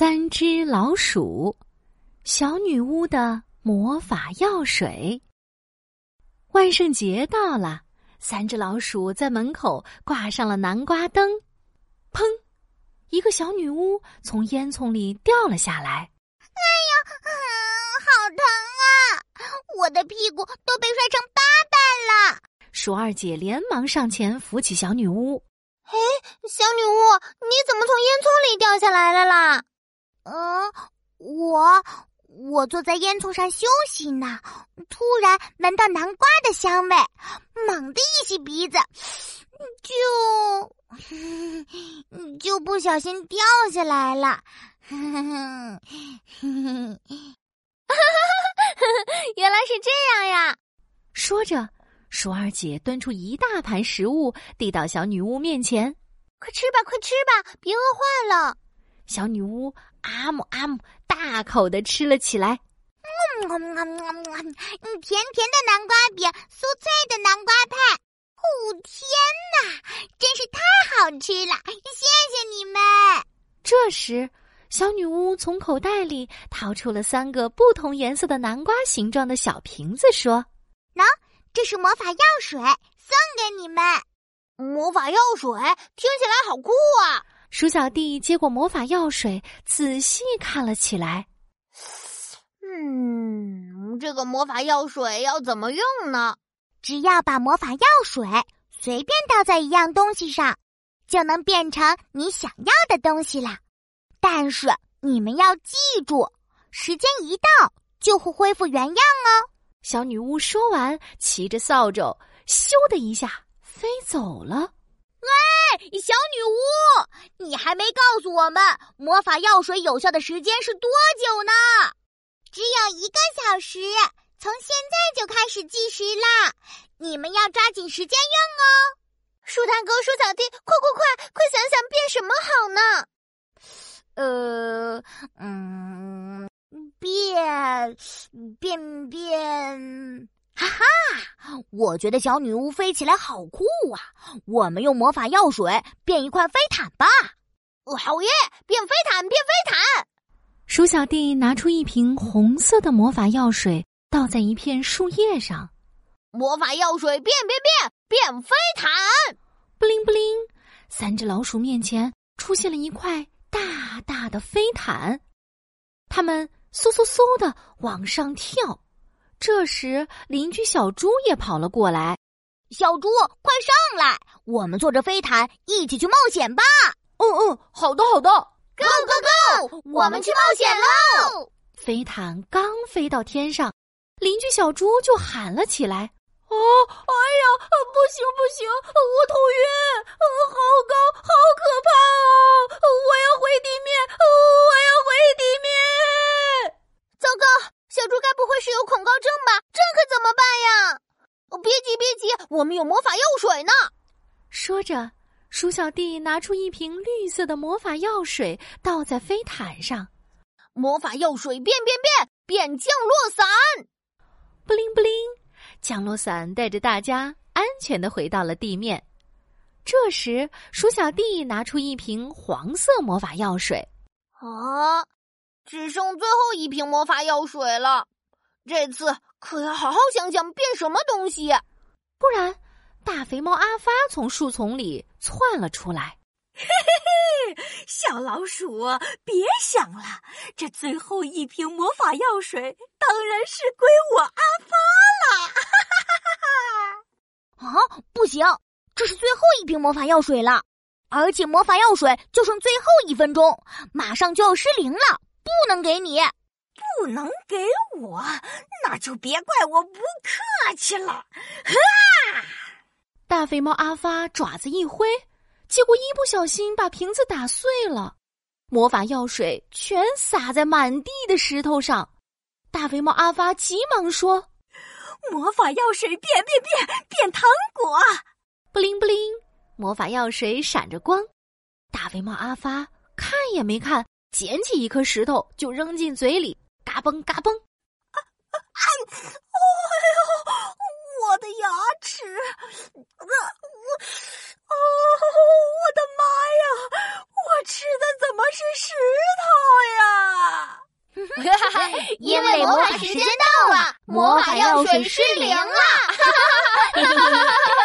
三只老鼠，小女巫的魔法药水。万圣节到了，三只老鼠在门口挂上了南瓜灯。砰！一个小女巫从烟囱里掉了下来。哎呀，好疼啊！我的屁股都被摔成八瓣了。鼠二姐连忙上前扶起小女巫。哎，小女巫，你怎么从烟囱里掉下来了啦？嗯，我我坐在烟囱上休息呢，突然闻到南瓜的香味，猛地一吸鼻子，就就不小心掉下来了。原来是这样呀！说着，鼠二姐端出一大盘食物，递到小女巫面前：“快吃吧，快吃吧，别饿坏了。”小女巫。阿姆阿姆，大口的吃了起来。嗯，甜甜的南瓜饼，酥脆的南瓜派。哦天哪，真是太好吃了！谢谢你们。这时，小女巫从口袋里掏出了三个不同颜色的南瓜形状的小瓶子，说：“喏，这是魔法药水，送给你们。魔法药水听起来好酷啊！”鼠小弟接过魔法药水，仔细看了起来。嗯，这个魔法药水要怎么用呢？只要把魔法药水随便倒在一样东西上，就能变成你想要的东西啦。但是你们要记住，时间一到就会恢复原样哦。小女巫说完，骑着扫帚，咻的一下飞走了。喂，小女巫，你还没告诉我们魔法药水有效的时间是多久呢？只有一个小时，从现在就开始计时啦！你们要抓紧时间用哦。树大哥、树小弟，快快快，快想想变什么好呢？呃，嗯，变变变。哈哈，我觉得小女巫飞起来好酷啊！我们用魔法药水变一块飞毯吧！好耶，变飞毯，变飞毯！鼠小弟拿出一瓶红色的魔法药水，倒在一片树叶上。魔法药水变变变，变飞毯！布灵布灵，三只老鼠面前出现了一块大大的飞毯，它们嗖嗖嗖的往上跳。这时，邻居小猪也跑了过来。小猪，快上来，我们坐着飞毯一起去冒险吧！嗯嗯，好的好的，Go Go Go，我们去冒险喽！飞毯刚飞到天上，邻居小猪就喊了起来：“哦，哎呀，不行不行，我头晕，好高，好可怕啊！我要回地面，我要回地面！糟糕！”小猪该不会是有恐高症吧？这可怎么办呀？别急别急，我们有魔法药水呢。说着，鼠小弟拿出一瓶绿色的魔法药水，倒在飞毯上。魔法药水变变变变降落伞，布灵布灵，降落伞带着大家安全的回到了地面。这时，鼠小弟拿出一瓶黄色魔法药水。啊！只剩最后一瓶魔法药水了，这次可要好好想想变什么东西，不然大肥猫阿发从树丛里窜了出来。嘿嘿嘿，小老鼠，别想了，这最后一瓶魔法药水当然是归我阿发了。哈哈哈哈哈！啊，不行，这是最后一瓶魔法药水了，而且魔法药水就剩最后一分钟，马上就要失灵了。不能给你，不能给我，那就别怪我不客气了。哈！大肥猫阿发爪子一挥，结果一不小心把瓶子打碎了，魔法药水全洒在满地的石头上。大肥猫阿发急忙说：“魔法药水变变变变糖果！”布灵布灵，魔法药水闪着光。大肥猫阿发看也没看。捡起一颗石头就扔进嘴里，嘎嘣嘎嘣！哎，哎呦，我的牙齿！我哦，我的妈呀！我吃的怎么是石头呀？因为魔法时间到了，魔法药水失灵了。